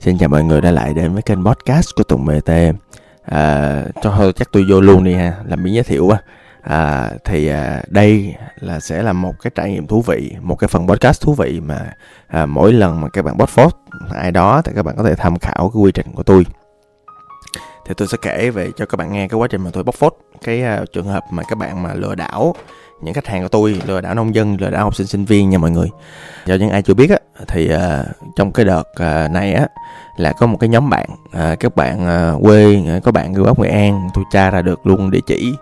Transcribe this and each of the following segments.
Xin chào mọi người đã lại đến với kênh podcast của Tùng MT. à, Cho thôi chắc tôi vô luôn đi ha, làm miếng giới thiệu quá à, Thì à, đây là sẽ là một cái trải nghiệm thú vị, một cái phần podcast thú vị mà à, mỗi lần mà các bạn podcast ai đó thì các bạn có thể tham khảo cái quy trình của tôi thì tôi sẽ kể về cho các bạn nghe cái quá trình mà tôi bóc phốt cái uh, trường hợp mà các bạn mà lừa đảo những khách hàng của tôi lừa đảo nông dân lừa đảo học sinh sinh viên nha mọi người. Cho những ai chưa biết á thì uh, trong cái đợt uh, này á là có một cái nhóm bạn uh, các bạn uh, quê có bạn người bắc nghệ an tôi tra ra được luôn địa chỉ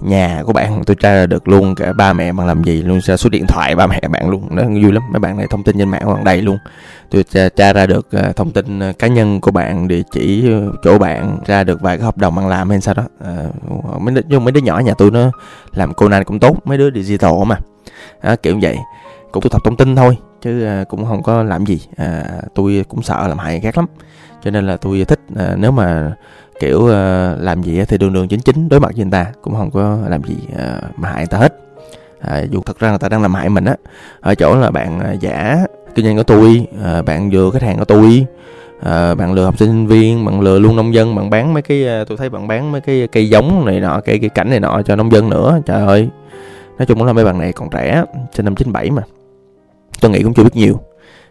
nhà của bạn tôi tra ra được luôn cả ba mẹ bạn làm gì luôn số điện thoại ba mẹ bạn luôn. Nó vui lắm mấy bạn này thông tin trên mạng bằng đầy luôn. Tôi tra, tra ra được ờ, thông tin ờ, cá nhân của bạn địa chỉ ờ, chỗ bạn ra được vài cái hợp đồng bạn làm hay sao đó. À, mấy đứa, mấy đứa nhỏ nhà tôi nó làm cô này cũng tốt mấy đứa digital mà. À, kiểu như vậy. Cũng thu thập thông tin thôi chứ cũng không có làm gì. À, tôi cũng sợ làm hại người khác lắm. Cho nên là tôi thích à, nếu mà kiểu uh, làm gì thì đường đường chính chính đối mặt với người ta cũng không có làm gì uh, mà hại người ta hết. À, dù thật ra người ta đang làm hại mình á ở chỗ là bạn uh, giả kinh doanh của tôi uh, bạn vừa khách hàng của tôi à, bạn lừa học sinh viên bạn lừa luôn nông dân bạn bán mấy cái tôi thấy bạn bán mấy cái cây giống này nọ cây cây cảnh này nọ cho nông dân nữa trời ơi. Nói chung là mấy bạn này còn trẻ sinh năm 97 mà tôi nghĩ cũng chưa biết nhiều.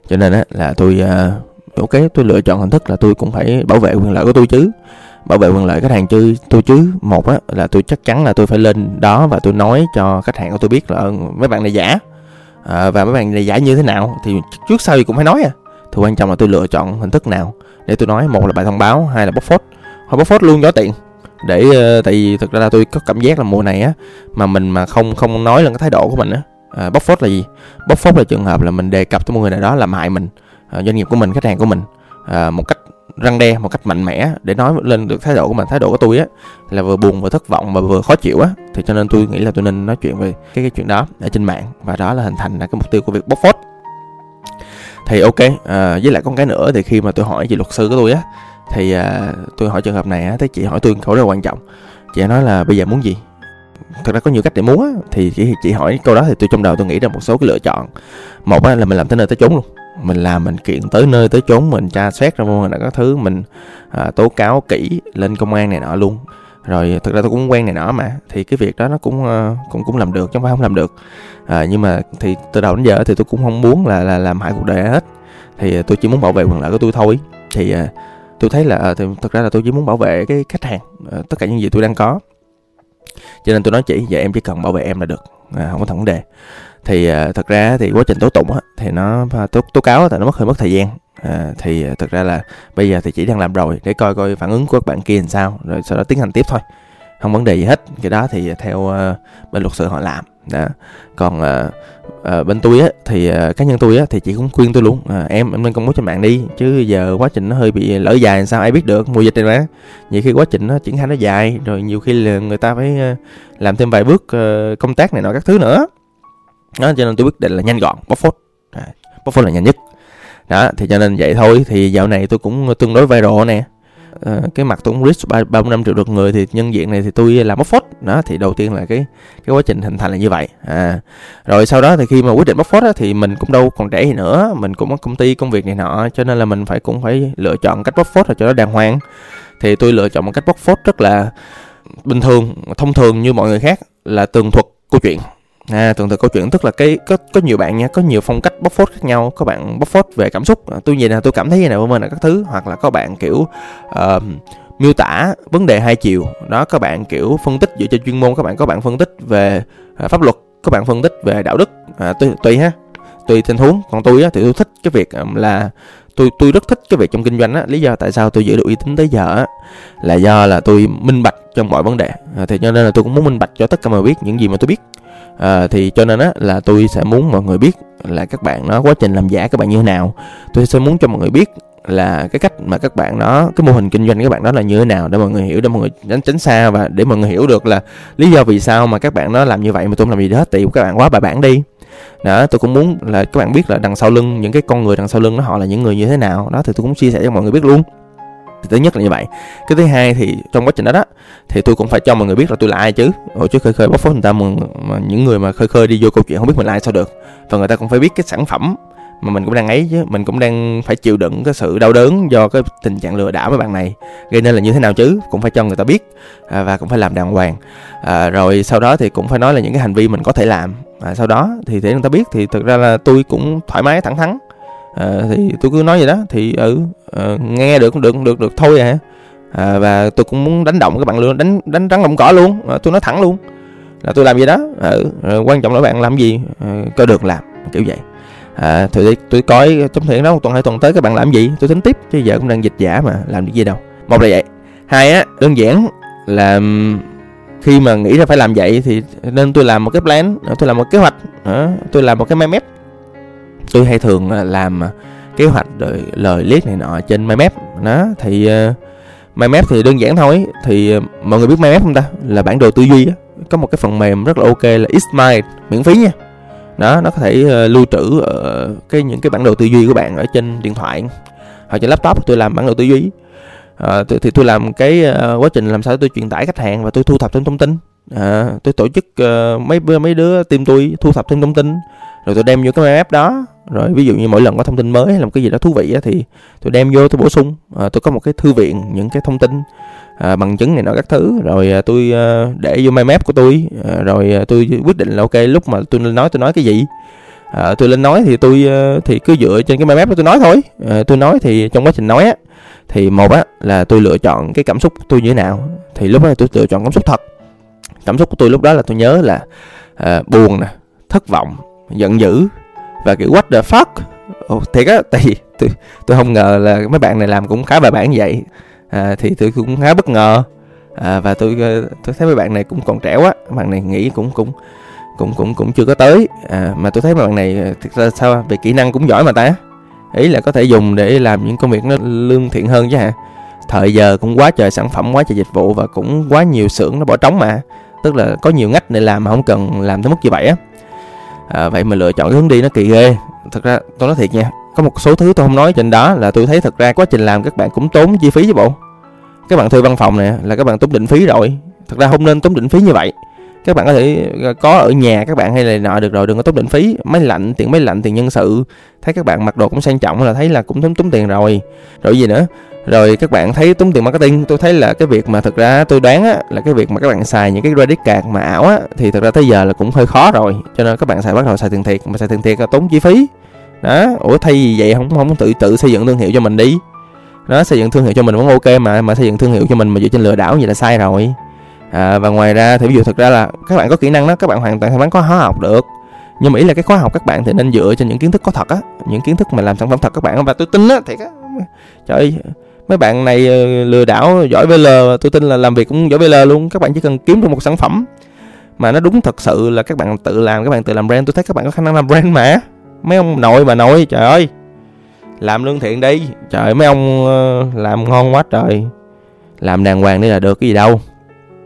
Cho nên á là tôi uh, ok tôi lựa chọn hình thức là tôi cũng phải bảo vệ quyền lợi của tôi chứ bảo vệ quyền lợi khách hàng chứ tôi chứ một á là tôi chắc chắn là tôi phải lên đó và tôi nói cho khách hàng của tôi biết là ờ, mấy bạn này giả. À, và mấy bạn này giả như thế nào thì trước sau gì cũng phải nói à. Thì quan trọng là tôi lựa chọn hình thức nào để tôi nói. Một là bài thông báo hai là bóc phốt. Hoặc bóc phốt luôn cho tiện. Để ờ, tại vì thực ra là tôi có cảm giác là mùa này á mà mình mà không không nói lên cái thái độ của mình á à, bóc phốt là gì? Bóc phốt là trường hợp là mình đề cập tới một người nào đó làm hại mình à, doanh nghiệp của mình khách hàng của mình à, một cách răng đe một cách mạnh mẽ để nói lên được thái độ của mình. Thái độ của tôi á là vừa buồn vừa thất vọng và vừa khó chịu á. Thì cho nên tôi nghĩ là tôi nên nói chuyện về cái cái chuyện đó ở trên mạng. Và đó là hình thành là cái mục tiêu của việc bóc phốt. Thì ok à, với lại con cái nữa thì khi mà tôi hỏi chị luật sư của tôi á thì à, tôi hỏi trường hợp này á thấy chị hỏi tôi câu rất là quan trọng. Chị nói là bây giờ muốn gì? Thật ra có nhiều cách để muốn á thì chị, chị hỏi câu đó thì tôi trong đầu tôi nghĩ ra một số cái lựa chọn. Một á là mình làm tới nơi tới chốn luôn mình làm mình kiện tới nơi tới chốn mình tra xét ra mô là các thứ mình à, tố cáo kỹ lên công an này nọ luôn. Rồi thực ra tôi cũng quen này nọ mà thì cái việc đó nó cũng ờ, cũng cũng làm được chứ không phải không làm được. À, nhưng mà thì từ đầu đến giờ thì tôi cũng không muốn là là làm hại cuộc đời hết. Thì ờ, tôi chỉ muốn bảo vệ quyền lợi của tôi thôi. Thì à, tôi thấy là thì thực ra là tôi chỉ muốn bảo vệ cái khách hàng tất cả những gì tôi đang có. Cho nên tôi nói chị vậy em chỉ cần bảo vệ em là được. À, không có thvấn đề thì uh, thật ra thì quá trình tố tụng á, thì nó à, tố, tố cáo thì nó mất hơi mất thời gian. À, thì à, thật ra là bây giờ thì chỉ đang làm rồi để coi coi phản ứng của các bạn kia làm sao rồi sau đó tiến hành tiếp thôi. Không vấn đề gì hết. Cái đó thì theo uh, bên luật sư họ làm. Đó. còn uh, uh, bên tôi á thì uh, cá nhân tôi á thì chị cũng khuyên tôi luôn à, em em nên công bố trên mạng đi chứ giờ quá trình nó hơi bị lỡ dài sao ai biết được mùa dịch này mà. Nhiều khi quá trình nó triển khai nó dài rồi nhiều khi là người ta phải uh, làm thêm vài bước uh, công tác này nọ các thứ nữa đó cho nên tôi quyết định là nhanh gọn bóc phốt. À, bóc phốt là nhanh nhất. Đó thì cho nên vậy thôi thì dạo này tôi cũng tương đối viral nè. À, cái mặt tôi cũng reach ba ba năm triệu lượt người thì nhân diện này thì tôi làm bóc phốt. Đó thì đầu tiên là cái cái quá trình hình thành là như vậy. À rồi sau đó thì khi mà quyết định bóc phốt á, thì mình cũng đâu còn trẻ gì nữa. Mình cũng có công ty công việc này nọ cho nên là mình phải cũng phải lựa chọn cách bóc phốt là cho nó đàng hoàng. Thì tôi lựa chọn một cách bóc phốt rất là bình thường thông thường như mọi người khác là tường thuật câu chuyện. À, thường từ câu chuyện tức là cái có có nhiều bạn nha, có nhiều phong cách bóc phốt khác nhau. Có bạn bóc phốt về cảm xúc, à, tôi nhìn là tôi cảm thấy như nào mình là các thứ, hoặc là có bạn kiểu uh, miêu tả vấn đề hai chiều. Đó các bạn kiểu phân tích dựa trên chuyên môn, các bạn có bạn phân tích về uh, pháp luật, các bạn phân tích về đạo đức. À, tùy, tùy ha, tùy tình huống. Còn tôi á thì tôi thích cái việc um, là tôi tôi rất thích cái việc trong kinh doanh á lý do tại sao tôi giữ được uy tín tới giờ á là do là tôi minh bạch trong mọi vấn đề à, thì cho nên là tôi cũng muốn minh bạch cho tất cả mọi biết những gì mà tôi biết à, thì cho nên á là tôi sẽ muốn mọi người biết là các bạn nó quá trình làm giả các bạn như thế nào. Tôi sẽ muốn cho mọi người biết là cái cách mà các bạn đó cái mô hình kinh doanh các bạn đó là như thế nào để mọi người hiểu để mọi người tránh tránh xa và để mọi người hiểu được là lý do vì sao mà các bạn nó làm như vậy mà tôi không làm gì hết thì các bạn quá bài bản đi. Đó tôi cũng muốn là các bạn biết là đằng sau lưng những cái con người đằng sau lưng nó họ là những người như thế nào. Đó thì tôi cũng chia sẻ cho mọi người biết luôn thì thứ nhất là như vậy. Cái thứ hai thì trong quá trình đó đó thì tôi cũng phải cho mọi người biết là tôi là ai chứ. Hồi trước khơi khơi bóc phốt người ta mà, mà những người mà khơi khơi đi vô câu chuyện không biết mình là ai sao được. Và người ta cũng phải biết cái sản phẩm mà mình cũng đang ấy chứ. Mình cũng đang phải chịu đựng cái sự đau đớn do cái tình trạng lừa đảo với bạn này. Gây nên là như thế nào chứ? Cũng phải cho người ta biết à, và cũng phải làm đàng hoàng. À, rồi sau đó thì cũng phải nói là những cái hành vi mình có thể làm. À, sau đó thì để người ta biết thì thực ra là tôi cũng thoải mái thẳng thắn à, thì tôi cứ nói vậy đó. Thì ừ à, nghe được cũng được được được thôi à. à và tôi cũng muốn đánh động các bạn luôn đánh đánh rắn động cỏ luôn. À, tôi nói thẳng luôn. Là tôi làm gì đó. À, quan trọng là bạn làm gì à, có được làm kiểu vậy. À, thì tôi coi trong thiện đó một tuần hai tuần tới các bạn làm gì tôi tính tiếp chứ giờ cũng đang dịch giả mà làm được gì đâu. Một là vậy. Hai á đơn giản là khi mà nghĩ ra phải làm vậy thì nên tôi làm một cái plan tôi làm một kế hoạch tôi làm một cái mind map tôi hay thường à, làm à, kế hoạch rồi lời liếc này nọ trên mind map. Đó thì à, uh, mind map thì đơn giản thôi. Thì uh, mọi người biết mind map không ta? Là bản đồ tư duy đó. có một cái phần mềm rất là ok là Xmind miễn phí nha. Đó nó có thể uh, lưu trữ uh, cái những cái bản đồ tư duy của bạn ở trên điện thoại. Hoặc trên laptop tôi làm bản đồ tư duy. Uh, thì, thì tôi làm cái uh, quá trình làm sao tôi truyền tải khách hàng và tôi thu thập thêm thông tin. À, tôi tổ chức uh, mấy mấy đứa team tôi thu thập thêm thông tin. Rồi tôi đem vô cái map đó rồi ví dụ như mỗi lần có thông tin mới hay một cái gì đó thú vị á, thì tôi đem vô tôi bổ sung. À, tôi có một cái thư viện những cái thông tin à, bằng chứng này nọ các thứ. Rồi à, tôi à, để vô mind map của tôi. À, rồi à, tôi quyết định là ok lúc mà tôi lên nói tôi nói cái gì. À, tôi lên nói thì tôi à, thì cứ dựa trên cái mind map đó tôi nói thôi. À, tôi nói thì trong quá trình nói á thì một á là tôi lựa chọn cái cảm xúc của tôi như thế nào. Thì lúc đó tôi lựa chọn cảm xúc thật. Cảm xúc của tôi lúc đó là tôi nhớ là à, buồn nè thất vọng giận dữ và kiểu what the fuck? Ồ, thiệt á tại vì tôi, tôi không ngờ là mấy bạn này làm cũng khá bài bản vậy. À, thì tôi cũng khá bất ngờ. À, và tôi ờ, tôi thấy mấy bạn này cũng còn trẻ quá bạn này nghĩ cũng cũng cũng cũng cũng chưa có tới. À, mà tôi thấy bạn này ờ, thực ra sao về kỹ năng cũng giỏi mà ta. Ý là có thể dùng để làm những công việc nó lương thiện hơn chứ hả? Thời giờ cũng quá trời sản phẩm quá trời dịch vụ và cũng quá nhiều xưởng nó bỏ trống mà. Tức là có nhiều ngách để làm mà không cần làm tới mức như vậy á à, vậy mà lựa chọn cái hướng đi nó kỳ ghê. Thật ra tôi nói thiệt nha có một số thứ tôi không nói trên đó là tôi thấy thật ra quá trình làm các bạn cũng tốn chi phí chứ bộ. Các bạn thuê văn phòng này là các bạn tốn định phí rồi. Thật ra không nên tốn định phí như vậy. Các bạn có thể ờ, có ở nhà các bạn hay là nọ được rồi đừng có tốn định phí. Máy lạnh tiền máy lạnh tiền nhân sự. Thấy các bạn mặc đồ cũng sang trọng là thấy là cũng tốn tốn tiền rồi. Rồi gì nữa? Rồi các bạn thấy tốn tiền marketing tôi thấy là cái việc mà thực ra tôi đoán á là cái việc mà các bạn xài những cái credit card mà ảo á thì thực ra tới giờ là cũng hơi khó rồi. Cho nên các bạn xài bắt đầu xài tiền thiệt mà xài tiền thiệt là tốn chi phí. Đó ủa thay vì vậy không không tự tự xây dựng thương hiệu cho mình đi. Đó xây dựng thương hiệu cho mình vẫn ok mà mà xây dựng thương hiệu cho mình mà dựa trên lừa đảo vậy là sai rồi. À, và ngoài ra thì ví dụ thực ra là các bạn có kỹ năng đó các bạn hoàn toàn bán có hóa học được. Nhưng mà ý là cái khóa học các bạn thì nên dựa trên những kiến thức có thật á những kiến thức mà làm sản phẩm thật các bạn và tôi tin á thiệt á. Trời ơi mấy bạn này ờ, lừa đảo giỏi VL tôi tin là làm việc cũng giỏi VL luôn. Các bạn chỉ cần kiếm được một sản phẩm mà nó đúng thật sự là các bạn tự làm các bạn tự làm brand. Tôi thấy các bạn có khả năng làm brand mà. Mấy ông nội bà nội trời ơi. Làm lương thiện đi. Trời mấy ông ờ, làm ngon quá trời. Làm đàng hoàng đi là được cái gì đâu.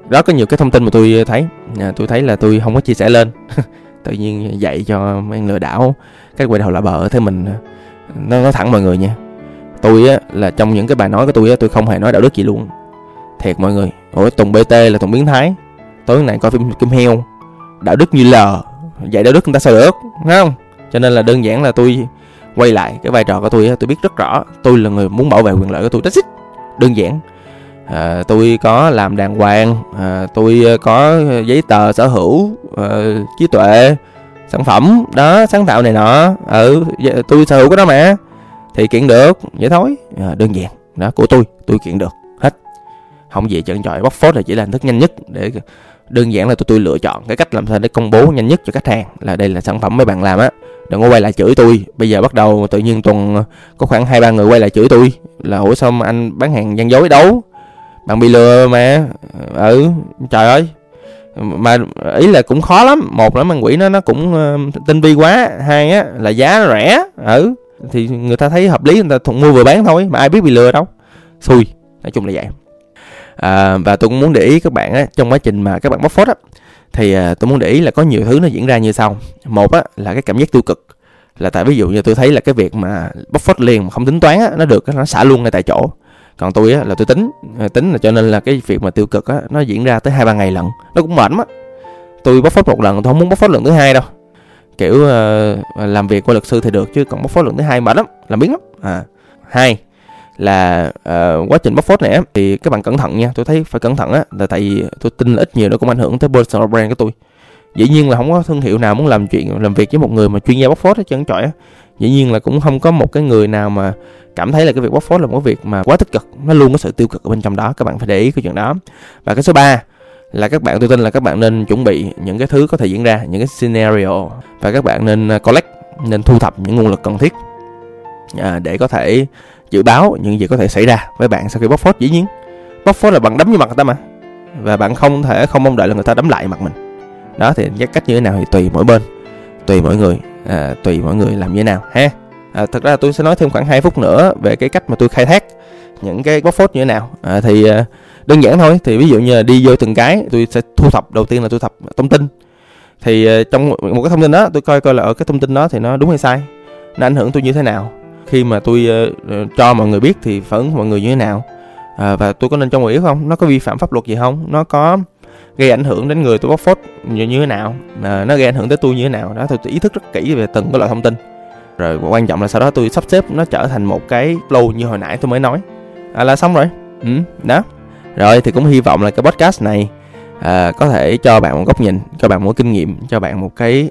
Đó có nhiều cái thông tin mà tôi thấy. À, tôi thấy là tôi không có chia sẻ lên. Tự nhiên dạy cho mấy lừa đảo. Cái quay đầu là bờ thế mình ờ, nó nói thẳng mọi người nha tôi á là trong những cái bài nói của tôi á tôi không hề nói đạo đức gì luôn. Thiệt mọi người ủa tùng bt là tùng biến thái. Tối nay coi phim kim heo. Đạo đức như lờ dạy đạo đức người ta sao được đúng không? Cho nên là đơn giản là tôi quay lại cái vai trò của tôi á tôi biết rất rõ tôi là người muốn bảo vệ quyền lợi của tôi. That's it. Đơn giản. À, tôi có làm đàng hoàng à, tôi có giấy tờ sở hữu à, trí tuệ sản phẩm đó sáng tạo này nọ. Ừ dạ, tôi sở hữu cái đó mà thì kiện được vậy thôi. À, đơn giản. Đó của tôi tôi kiện được. Hết. Không gì chọn chọi bóc phốt là chỉ là hình thức nhanh nhất để đơn giản là tụi tôi lựa chọn cái cách làm sao để công bố nhanh nhất cho khách hàng là đây là sản phẩm mấy bạn làm á. Đừng có quay lại chửi tôi. Bây giờ bắt đầu tự nhiên tuần ờ, có khoảng hai ba người quay lại chửi tôi là ủa sao mà anh bán hàng gian dối đấu bạn bị lừa mà. Ờ, ừ trời ơi. Mà ý là cũng khó lắm. Một là mang quỷ nó nó cũng uh, tinh vi quá. Hai á là giá nó rẻ. Ừ thì người ta thấy hợp lý người ta thuận mua vừa bán thôi mà ai biết bị lừa đâu. Xui nói chung là vậy. À, và tôi cũng muốn để ý các bạn á trong quá trình mà các bạn bóc phốt á thì à, tôi muốn để ý là có nhiều thứ nó diễn ra như sau. Một á là cái cảm giác tiêu cực. Là tại ví dụ như tôi thấy là cái việc mà bóc phốt liền mà không tính toán á nó được nó xả luôn ngay tại chỗ. Còn tôi á là tôi tính à, tính là cho nên là cái việc mà tiêu cực á nó diễn ra tới hai ba ngày lần nó cũng mệt á. Tôi bóc phốt một lần tôi không muốn bóc phốt lần thứ hai đâu kiểu uh, làm việc qua luật sư thì được chứ còn bóc phốt lần thứ hai mệt lắm làm biến lắm. À hai là uh, quá trình bóc phốt này á thì các bạn cẩn thận nha tôi thấy phải cẩn thận á là tại vì tôi tin là ít nhiều nó cũng ảnh hưởng tới personal brand của tôi. Dĩ nhiên là không có thương hiệu nào muốn làm chuyện làm việc với một người mà chuyên gia bóc phốt hết trơn trọi á. Dĩ nhiên là cũng không có một cái người nào mà cảm thấy là cái việc bóc phốt là một việc mà quá tích cực nó luôn có sự tiêu cực ở bên trong đó các bạn phải để ý cái chuyện đó. Và cái số 3 là các bạn tôi tin là các bạn nên chuẩn bị những cái thứ có thể diễn ra những cái scenario. Và các bạn nên à, collect nên thu thập những nguồn lực cần thiết à, để có thể dự báo những gì có thể xảy ra với bạn sau khi bóc phốt. Dĩ nhiên bóc phốt là bạn đấm vô mặt người ta mà. Và bạn không thể không mong đợi là người ta đấm lại mặt mình. Đó thì cách như thế nào thì tùy mỗi bên tùy mỗi người à, tùy mỗi người làm như thế nào ha. À, thật ra tôi sẽ nói thêm khoảng 2 phút nữa về cái cách mà tôi khai thác những cái bóc phốt như thế nào? À, thì à, đơn giản thôi. Thì ví dụ như là đi vô từng cái tôi sẽ thu thập đầu tiên là thu thập thông tin. Thì à, trong một cái thông tin đó tôi coi coi là ở cái thông tin đó thì nó đúng hay sai nó ảnh hưởng tôi như thế nào. Khi mà tôi uh, cho mọi người biết thì phản ứng mọi người như thế nào. À, và tôi có nên cho người yếu không? Nó có vi phạm pháp luật gì không? Nó có gây ảnh hưởng đến người tôi bóc phốt như, như thế nào? À, nó gây ảnh hưởng tới tôi như thế nào? Đó tôi ý thức rất kỹ về từng cái loại thông tin. Rồi quan trọng là sau đó tôi sắp xếp nó trở thành một cái flow như hồi nãy tôi mới nói à, là xong rồi. Ừ, đó. Rồi thì cũng hy vọng là cái podcast này à, có thể cho bạn một góc nhìn cho bạn một kinh nghiệm cho bạn một cái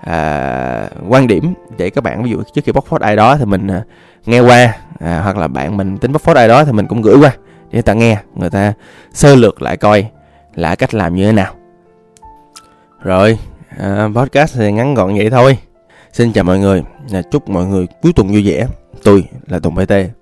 à, quan điểm để các bạn ví dụ trước khi bóc phốt ai đó thì mình à, nghe qua à, hoặc là bạn mình tính bóc phốt ai đó thì mình cũng gửi qua để người ta nghe người ta sơ lược lại coi là cách làm như thế nào. Rồi à, podcast thì ngắn gọn vậy thôi. Xin chào mọi người. À, chúc mọi người cuối tuần vui vẻ. Tôi là tùng bt